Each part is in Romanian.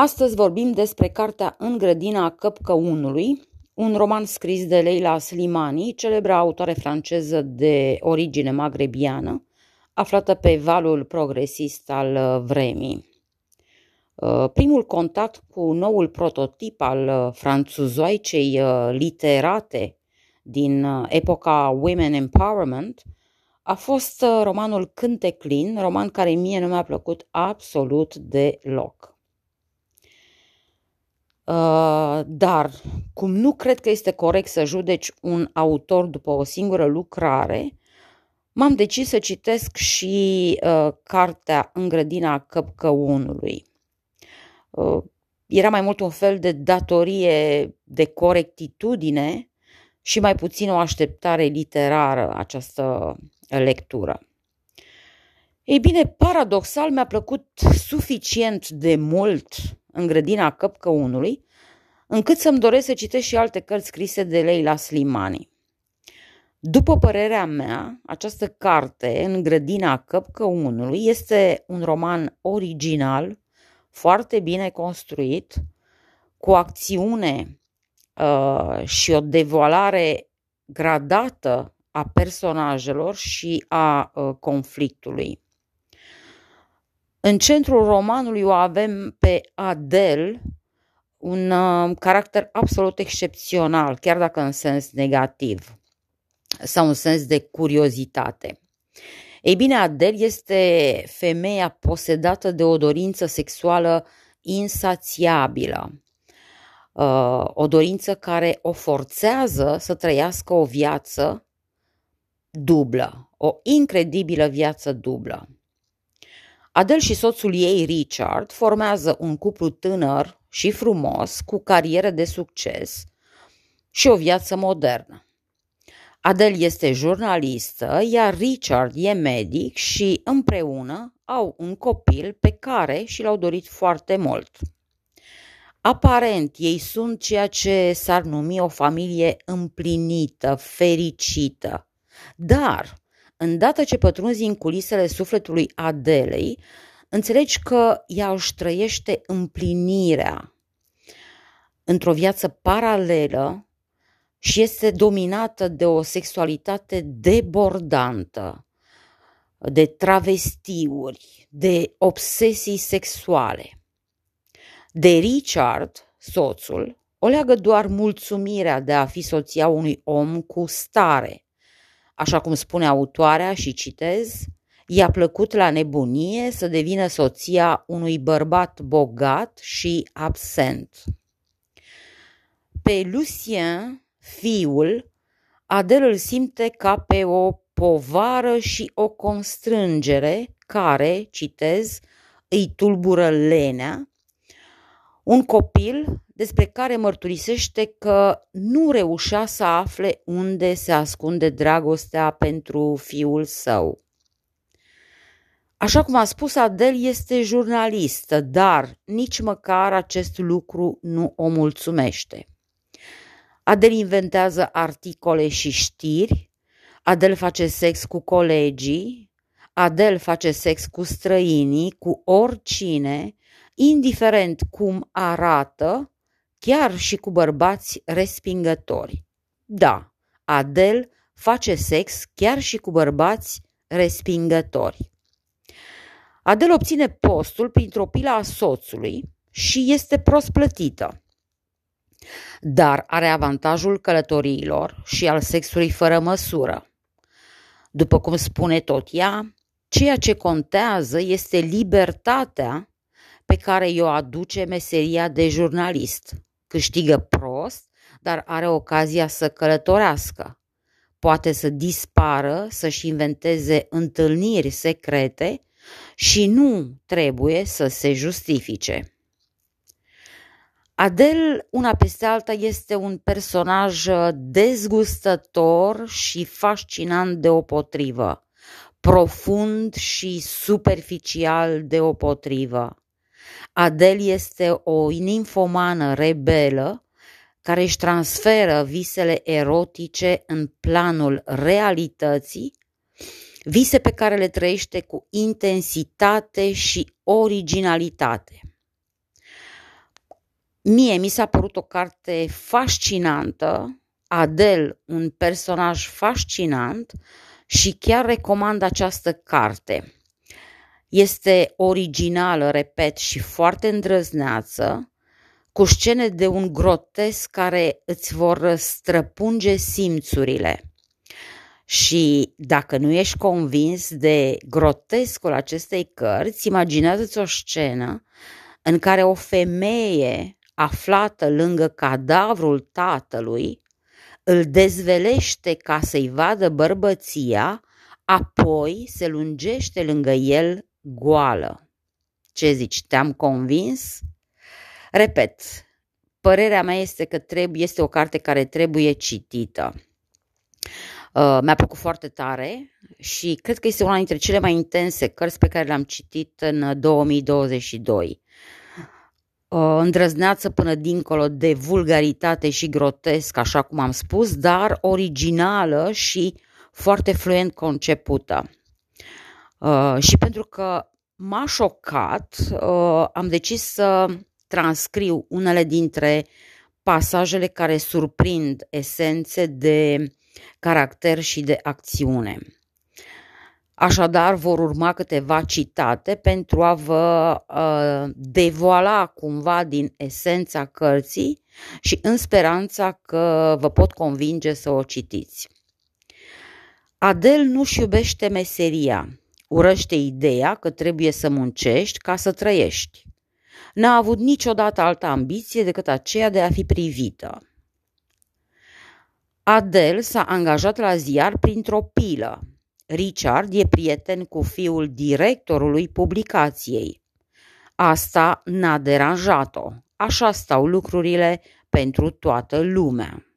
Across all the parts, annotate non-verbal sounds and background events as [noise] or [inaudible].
Astăzi vorbim despre cartea În grădina căpcăunului, un roman scris de Leila Slimani, celebra autoare franceză de origine magrebiană, aflată pe valul progresist al vremii. Uh, primul contact cu noul prototip al uh, franțuzoicei uh, literate din epoca Women Empowerment a fost romanul Cânteclin, roman care mie nu mi-a plăcut absolut deloc. Dar, cum nu cred că este corect să judeci un autor după o singură lucrare, m-am decis să citesc și uh, cartea În grădina căpcăunului. Uh, era mai mult un fel de datorie de corectitudine și mai puțin o așteptare literară această lectură. Ei bine, paradoxal mi-a plăcut suficient de mult în grădina căpcăunului, încât să-mi doresc să citesc și alte cărți scrise de Leila Slimani. După părerea mea, această carte, în grădina căpcăunului, este un roman original, foarte bine construit, cu acțiune uh, și o devoalare gradată a personajelor și a uh, conflictului. În centrul romanului o avem pe Adele, un uh, caracter absolut excepțional, chiar dacă în sens negativ sau în sens de curiozitate. Ei bine, Adele este femeia posedată de o dorință sexuală insațiabilă, uh, o dorință care o forțează să trăiască o viață dublă, o incredibilă viață dublă. Adele și soțul ei, Richard, formează un cuplu tânăr și frumos, cu carieră de succes și o viață modernă. Adele este jurnalistă, iar Richard e medic și împreună au un copil pe care și l-au dorit foarte mult. Aparent, ei sunt ceea ce s-ar numi o familie împlinită, fericită. Dar, îndată ce pătrunzi în culisele sufletului Adelei, înțelegi că ea își trăiește împlinirea într-o viață paralelă și este dominată de o sexualitate debordantă, de travestiuri, de obsesii sexuale. De Richard, soțul, o leagă doar mulțumirea de a fi soția unui om cu stare. Așa cum spune autoarea și citez, i-a plăcut la nebunie să devină soția unui bărbat bogat și absent. Pe Lucien Fiul, Adel îl simte ca pe o povară și o constrângere care, citez, îi tulbură lenea, un copil despre care mărturisește că nu reușea să afle unde se ascunde dragostea pentru fiul său. Așa cum a spus Adel, este jurnalistă, dar nici măcar acest lucru nu o mulțumește. Adel inventează articole și știri, Adel face sex cu colegii, Adel face sex cu străinii, cu oricine, indiferent cum arată, chiar și cu bărbați respingători. Da, Adel face sex chiar și cu bărbați respingători. Adel obține postul printr-o pilă a soțului și este prost plătită dar are avantajul călătoriilor și al sexului fără măsură. După cum spune tot ea, ceea ce contează este libertatea pe care i-o aduce meseria de jurnalist. Câștigă prost, dar are ocazia să călătorească. Poate să dispară, să-și inventeze întâlniri secrete și nu trebuie să se justifice. Adel, una peste alta, este un personaj uh, dezgustător și fascinant deopotrivă, profund și superficial deopotrivă. Adel este o ninfomană rebelă care își transferă visele erotice în planul realității, vise pe care le trăiește cu intensitate și originalitate. Mie mi s-a părut o carte fascinantă, Adel, un personaj fascinant și chiar recomand această carte. Este originală, repet, și foarte îndrăzneață, cu scene de un grotesc care îți vor străpunge simțurile. Și dacă nu ești convins de grotescul acestei cărți, imaginează-ți o scenă în care o femeie aflată lângă cadavrul tatălui îl dezvelește ca să-i vadă bărbăția, apoi se lungește lângă el goală. Ce zici, te-am convins? Repet, părerea mea este că trebuie, este o carte care trebuie citită. Uh, mi-a plăcut foarte tare și cred că este una dintre cele mai intense cărți pe care le-am citit în 2022. Uh, îndrăzneață până dincolo de vulgaritate și grotesc, așa cum am spus, dar originală și foarte fluent concepută. Uh, și pentru că m-a șocat, uh, am decis să transcriu unele dintre pasajele care surprind esențe de caracter și de acțiune. Așadar, vor urma câteva citate pentru a vă uh, devoala cumva din esența cărții și în speranța că vă pot convinge să o citiți. Adel nu-și iubește meseria, urăște ideea că trebuie să muncești ca să trăiești. N-a avut niciodată altă ambiție decât aceea de a fi privită. Adel s-a angajat la ziar printr-o pilă. Richard e prieten cu fiul directorului publicației. Asta n-a deranjat-o. Așa stau lucrurile pentru toată lumea.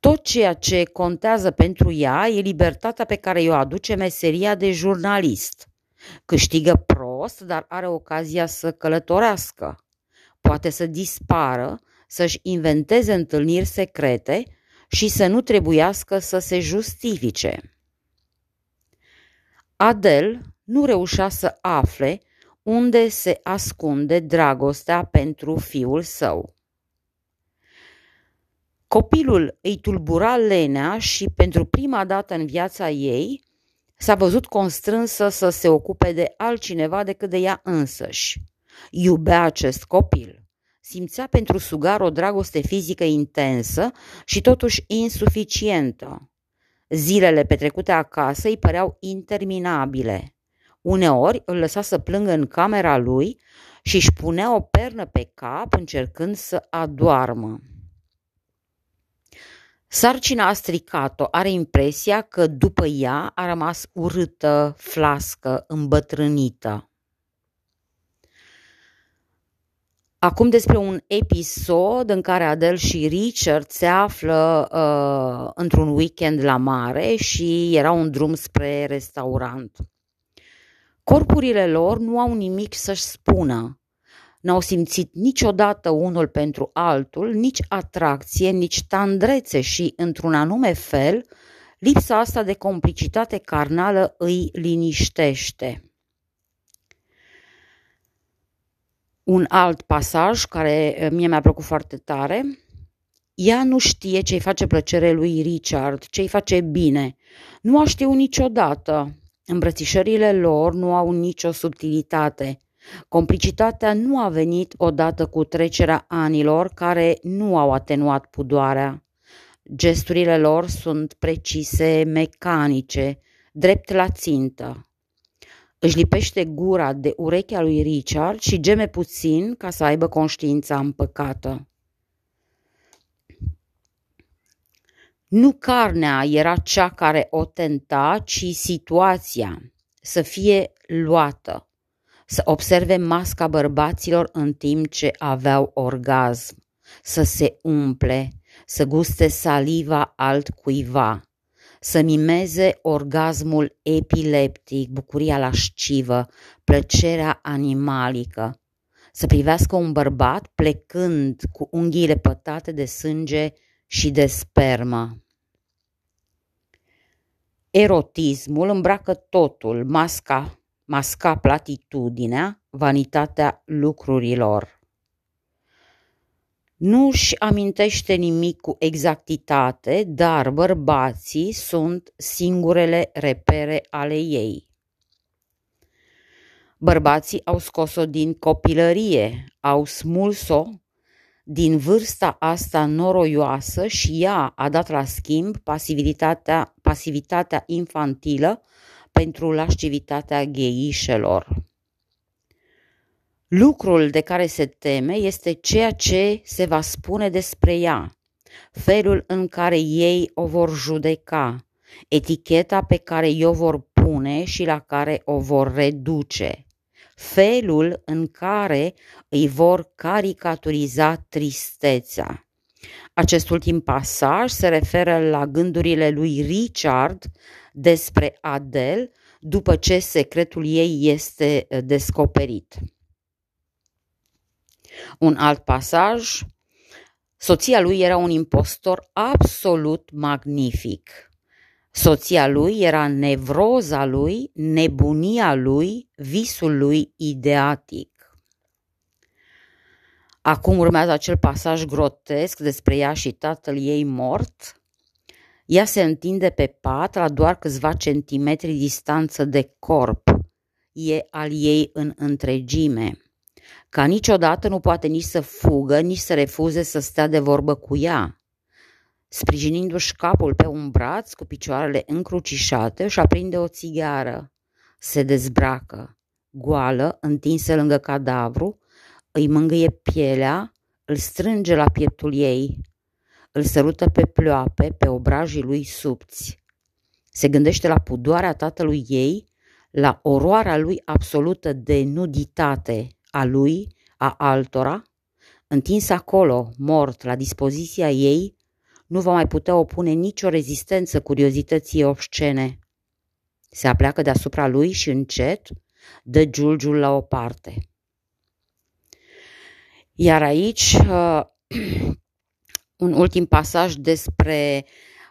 Tot ceea ce contează pentru ea e libertatea pe care o aduce meseria de jurnalist. Câștigă prost, dar are ocazia să călătorească. Poate să dispară, să-și inventeze întâlniri secrete și să nu trebuiască să se justifice. Adel nu reușea să afle unde se ascunde dragostea pentru fiul său. Copilul îi tulbura lenea și pentru prima dată în viața ei s-a văzut constrânsă să se ocupe de altcineva decât de ea însăși. Iubea acest copil. Simțea pentru sugar o dragoste fizică intensă și totuși insuficientă. Zilele petrecute acasă îi păreau interminabile. Uneori îl lăsa să plângă în camera lui și își punea o pernă pe cap încercând să adoarmă. Sarcina a stricat-o, are impresia că după ea a rămas urâtă, flască, îmbătrânită. Acum despre un episod în care Adele și Richard se află uh, într-un weekend la mare și era un drum spre restaurant. Corpurile lor nu au nimic să-și spună n-au simțit niciodată unul pentru altul, nici atracție, nici tandrețe și, într-un anume fel, lipsa asta de complicitate carnală îi liniștește. Un alt pasaj care eh, mie mi-a plăcut foarte tare, ea nu știe ce-i face plăcere lui Richard, ce-i face bine. Nu a știut niciodată. Îmbrățișările lor nu au nicio subtilitate. Complicitatea nu a venit odată cu trecerea anilor care nu au atenuat pudoarea. Gesturile lor sunt precise, mecanice, drept la țintă. Își lipește gura de urechea lui Richard și geme puțin ca să aibă conștiința împăcată. Nu carnea era cea care o tenta, ci situația să fie luată să observe masca bărbaților în timp ce aveau orgasm, să se umple, să guste saliva altcuiva, să mimeze orgasmul epileptic, bucuria lascivă, plăcerea animalică, să privească un bărbat plecând cu unghiile pătate de sânge și de spermă. Erotismul îmbracă totul, masca masca platitudinea, vanitatea lucrurilor. Nu-și amintește nimic cu exactitate, dar bărbații sunt singurele repere ale ei. Bărbații au scos-o din copilărie, au smuls-o din vârsta asta noroioasă și ea a dat la schimb pasivitatea, pasivitatea infantilă pentru lascivitatea gheișelor. Lucrul de care se teme este ceea ce se va spune despre ea, felul în care ei o vor judeca, eticheta pe ei o vor pune și la care o vor reduce, felul în care îi vor caricaturiza tristețea. Acest ultim pasaj se referă la gândurile lui Richard despre Adele după ce secretul ei este descoperit. Un alt pasaj, soția lui era un impostor absolut magnific. Soția lui era nevroza lui, nebunia lui, visul lui ideatic. Acum urmează acel pasaj grotesc despre ea și tatăl ei mort. Ea se întinde pe pat la doar câțiva centimetri distanță de corp. E al ei în întregime ca niciodată nu poate nici să fugă, nici să refuze să stea de vorbă cu ea. Sprijinindu-și capul pe un braț cu picioarele încrucișate, își aprinde o țigară. Se dezbracă, goală, întinsă lângă cadavru, îi mângâie pielea, îl strânge la pieptul ei, îl sărută pe ploape, pe obrajii lui subți. Se gândește la pudoarea tatălui ei, la oroarea lui absolută de nuditate, a lui, a altora, întins acolo, mort, la dispoziția ei, nu va mai putea opune nicio rezistență curiozității obscene. Se apleacă deasupra lui și încet dă giulgiul la o parte. Iar aici uh, [clears throat] un ultim pasaj despre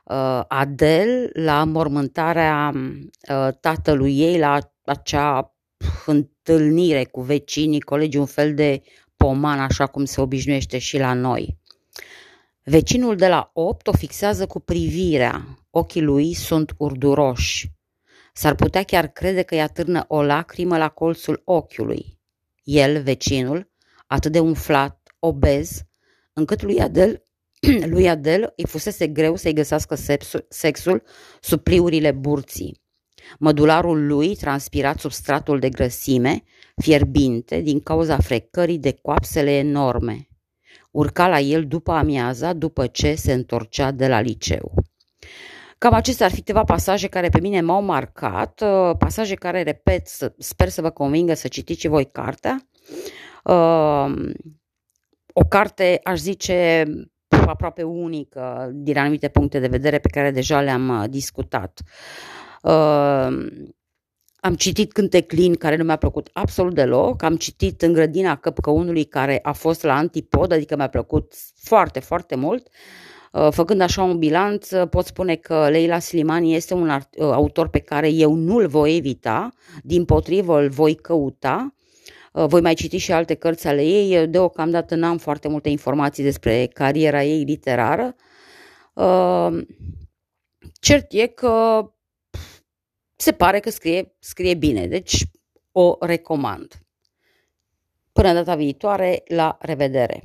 uh, Adel la mormântarea uh, tatălui ei, la acea întâlnire cu vecinii, colegii, un fel de poman, așa cum se obișnuiește și la noi. Vecinul de la opt o fixează cu privirea. Ochii lui sunt urduroși. S-ar putea chiar crede că îi atârnă o lacrimă la colțul ochiului. El, vecinul, atât de umflat, obez, încât lui Adel, [clears throat] lui Adel îi fusese greu să-i găsească sexul, sexul sub pliurile burții. Mădularul lui transpirat sub stratul de grăsime, fierbinte din cauza frecării de coapsele enorme. Urca la el după amiaza, după ce se întorcea de la liceu. Cam acestea ar fi câteva pasaje care pe mine m-au marcat, uh, pasaje care, repet, sper să vă convingă să citiți și voi cartea. Uh, o carte, aș zice, aproape unică din anumite puncte de vedere pe care deja le-am uh, discutat. Uh, am citit Cânteclin, care nu mi-a plăcut absolut deloc. Am citit În grădina căpcăunului, care a fost la antipod, adică mi-a plăcut foarte, foarte mult. Uh, făcând așa un bilanț, pot spune că Leila Slimani este un art, uh, autor pe care eu nu-l voi evita, din potrivă îl voi căuta. Uh, voi mai citi și alte cărți ale ei. Deocamdată n-am foarte multe informații despre cariera ei literară. Cert e că se pare că scrie, scrie bine, deci o recomand. Până data viitoare, la revedere!